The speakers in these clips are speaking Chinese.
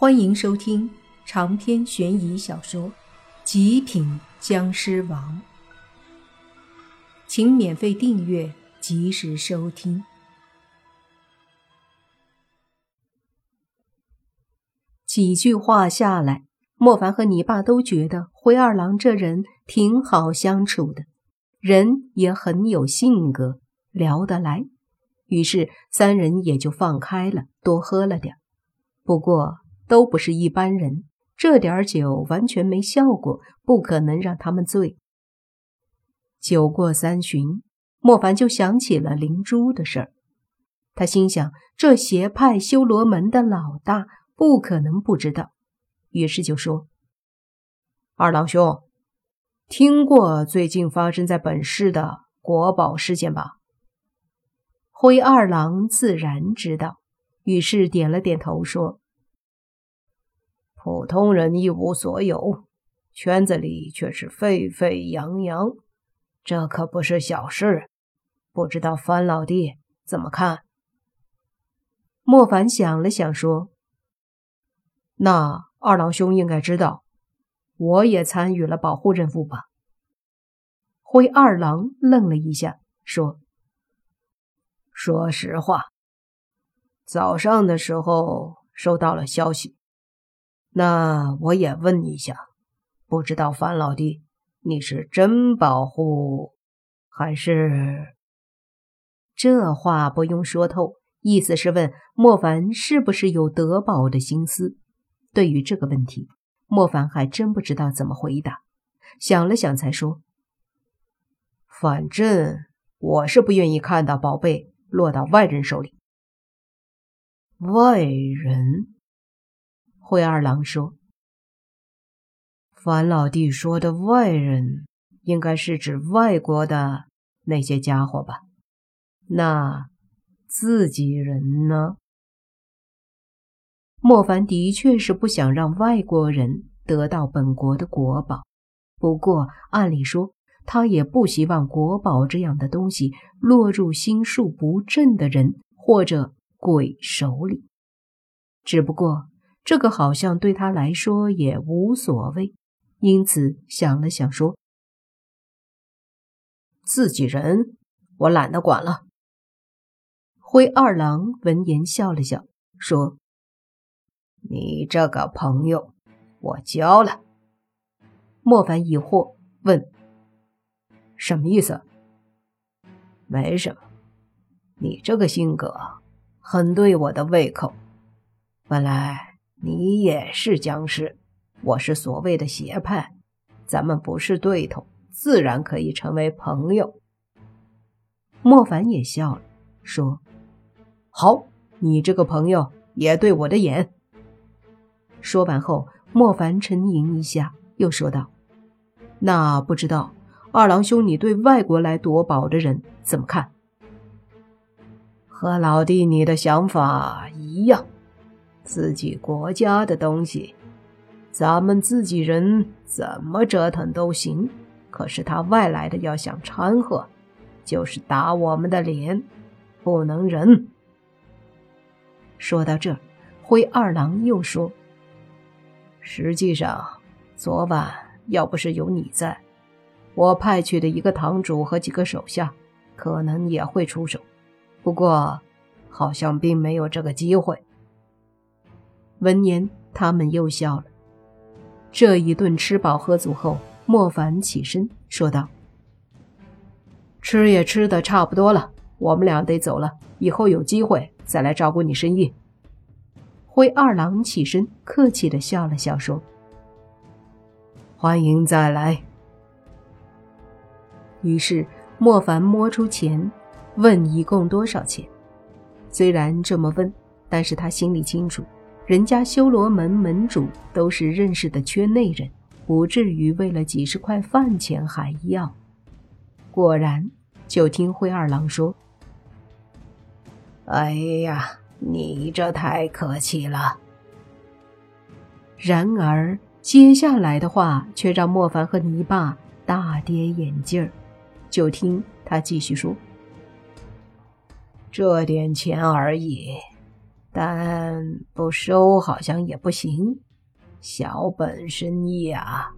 欢迎收听长篇悬疑小说《极品僵尸王》，请免费订阅，及时收听。几句话下来，莫凡和你爸都觉得灰二郎这人挺好相处的，人也很有性格，聊得来。于是三人也就放开了，多喝了点。不过。都不是一般人，这点酒完全没效果，不可能让他们醉。酒过三巡，莫凡就想起了灵珠的事儿。他心想，这邪派修罗门的老大不可能不知道，于是就说：“二郎兄，听过最近发生在本市的国宝事件吧？”灰二郎自然知道，于是点了点头说。普通人一无所有，圈子里却是沸沸扬扬，这可不是小事。不知道樊老弟怎么看？莫凡想了想说：“那二郎兄应该知道，我也参与了保护任务吧？”灰二郎愣了一下，说：“说实话，早上的时候收到了消息。”那我也问一下，不知道樊老弟，你是真保护，还是？这话不用说透，意思是问莫凡是不是有得宝的心思。对于这个问题，莫凡还真不知道怎么回答，想了想才说：“反正我是不愿意看到宝贝落到外人手里。”外人。灰二郎说：“樊老弟说的外人，应该是指外国的那些家伙吧？那自己人呢？”莫凡的确是不想让外国人得到本国的国宝，不过按理说，他也不希望国宝这样的东西落入心术不正的人或者鬼手里。只不过。这个好像对他来说也无所谓，因此想了想说：“自己人，我懒得管了。”灰二郎闻言笑了笑，说：“你这个朋友，我交了。”莫凡疑惑问：“什么意思？”“没什么，你这个性格很对我的胃口。本来……”你也是僵尸，我是所谓的邪派，咱们不是对头，自然可以成为朋友。莫凡也笑了，说：“好，你这个朋友也对我的眼。”说完后，莫凡沉吟一下，又说道：“那不知道二郎兄，你对外国来夺宝的人怎么看？”和老弟你的想法一样。自己国家的东西，咱们自己人怎么折腾都行。可是他外来的要想掺和，就是打我们的脸，不能忍。说到这，灰二郎又说：“实际上，昨晚要不是有你在，我派去的一个堂主和几个手下，可能也会出手。不过，好像并没有这个机会。”闻言，他们又笑了。这一顿吃饱喝足后，莫凡起身说道：“吃也吃的差不多了，我们俩得走了。以后有机会再来照顾你生意。”灰二郎起身，客气的笑了笑，说：“欢迎再来。”于是莫凡摸出钱，问一共多少钱。虽然这么问，但是他心里清楚。人家修罗门门主都是认识的圈内人，不至于为了几十块饭钱还要。果然，就听灰二郎说：“哎呀，你这太客气了。”然而，接下来的话却让莫凡和泥巴大跌眼镜儿。就听他继续说：“这点钱而已。”但不收好像也不行，小本生意啊。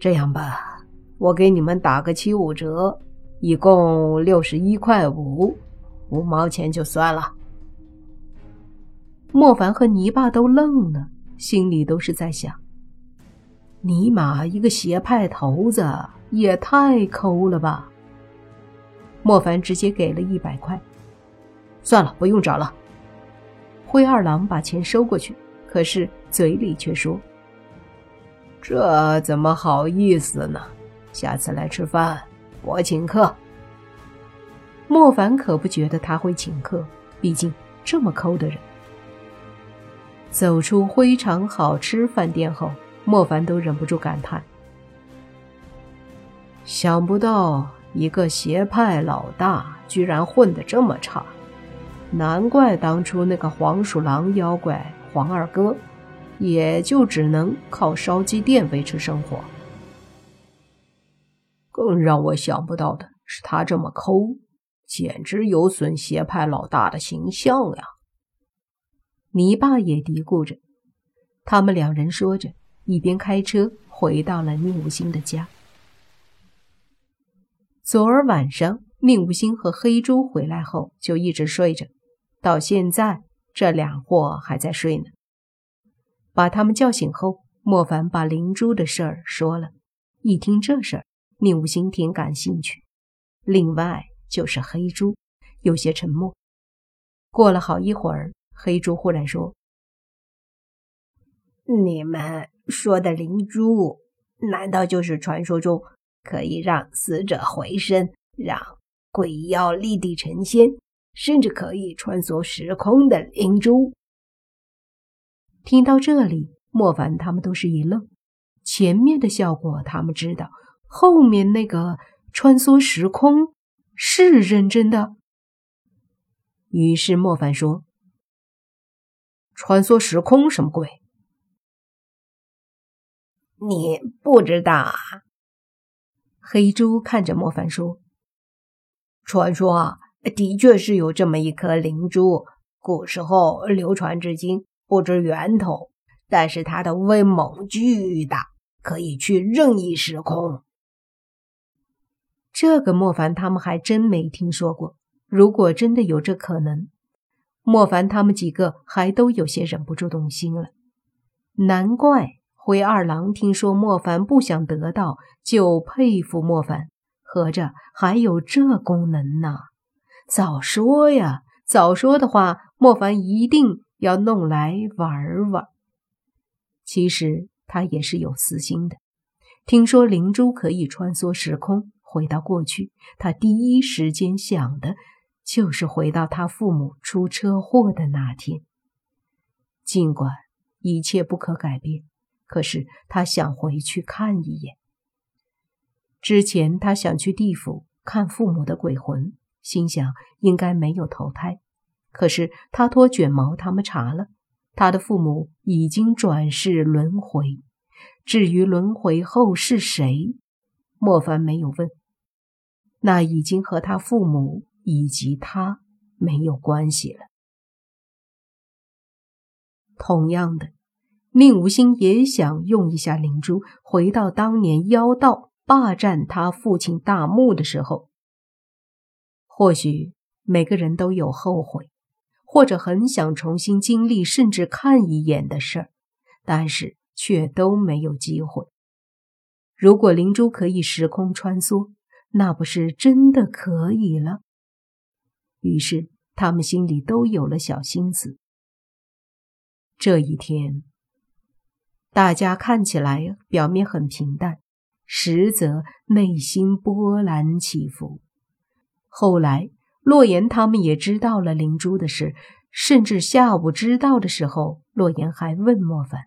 这样吧，我给你们打个七五折，一共六十一块五，五毛钱就算了。莫凡和泥巴都愣了，心里都是在想：尼玛，一个邪派头子也太抠了吧！莫凡直接给了一百块，算了，不用找了。灰二郎把钱收过去，可是嘴里却说：“这怎么好意思呢？下次来吃饭，我请客。”莫凡可不觉得他会请客，毕竟这么抠的人。走出非常好吃饭店后，莫凡都忍不住感叹：“想不到一个邪派老大居然混得这么差，难怪当初那个黄鼠狼妖怪黄二哥，也就只能靠烧鸡店维持生活。更让我想不到的是，他这么抠，简直有损邪派老大的形象呀！”泥巴也嘀咕着，他们两人说着，一边开车回到了宁无心的家。昨儿晚上，宁无心和黑猪回来后就一直睡着，到现在这两货还在睡呢。把他们叫醒后，莫凡把灵珠的事儿说了。一听这事儿，宁无心挺感兴趣。另外就是黑猪，有些沉默。过了好一会儿。黑猪忽然说：“你们说的灵珠，难道就是传说中可以让死者回生、让鬼妖立地成仙，甚至可以穿梭时空的灵珠？”听到这里，莫凡他们都是一愣。前面的效果他们知道，后面那个穿梭时空是认真的。于是莫凡说。穿梭时空什么鬼？你不知道啊？黑猪看着莫凡说：“传说啊，的确是有这么一颗灵珠，古时候流传至今，不知源头。但是它的威猛巨大，可以去任意时空。这个莫凡他们还真没听说过。如果真的有这可能。”莫凡他们几个还都有些忍不住动心了，难怪灰二郎听说莫凡不想得到，就佩服莫凡，合着还有这功能呢！早说呀，早说的话，莫凡一定要弄来玩玩。其实他也是有私心的，听说灵珠可以穿梭时空，回到过去，他第一时间想的。就是回到他父母出车祸的那天。尽管一切不可改变，可是他想回去看一眼。之前他想去地府看父母的鬼魂，心想应该没有投胎。可是他托卷毛他们查了，他的父母已经转世轮回。至于轮回后是谁，莫凡没有问。那已经和他父母。以及他没有关系了。同样的，宁无心也想用一下灵珠，回到当年妖道霸占他父亲大墓的时候。或许每个人都有后悔，或者很想重新经历，甚至看一眼的事儿，但是却都没有机会。如果灵珠可以时空穿梭，那不是真的可以了？于是，他们心里都有了小心思。这一天，大家看起来表面很平淡，实则内心波澜起伏。后来，洛言他们也知道了灵珠的事，甚至下午知道的时候，洛言还问莫凡：“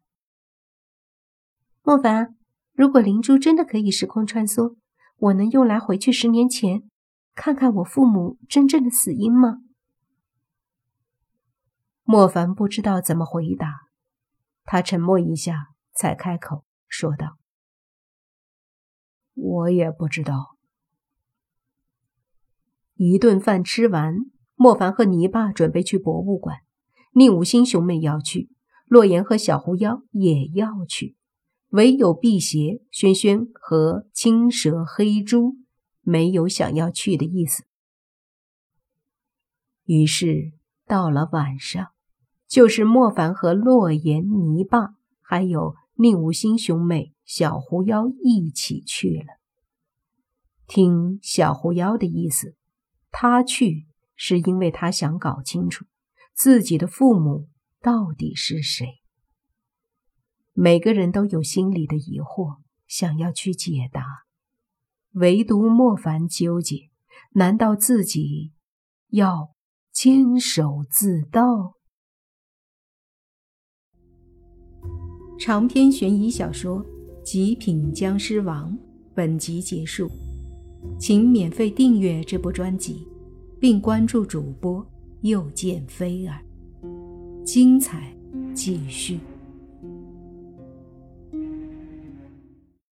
莫凡，如果灵珠真的可以时空穿梭，我能用来回去十年前？”看看我父母真正的死因吗？莫凡不知道怎么回答，他沉默一下，才开口说道：“我也不知道。”一顿饭吃完，莫凡和泥巴准备去博物馆。宁武星兄妹要去，洛言和小狐妖也要去，唯有辟邪、轩轩和青蛇、黑猪没有想要去的意思。于是到了晚上，就是莫凡和洛言、泥巴，还有宁无心兄妹、小狐妖一起去了。听小狐妖的意思，他去是因为他想搞清楚自己的父母到底是谁。每个人都有心里的疑惑，想要去解答，唯独莫凡纠结：难道自己要？坚守自盗。长篇悬疑小说《极品僵尸王》本集结束，请免费订阅这部专辑，并关注主播又见菲儿，精彩继续。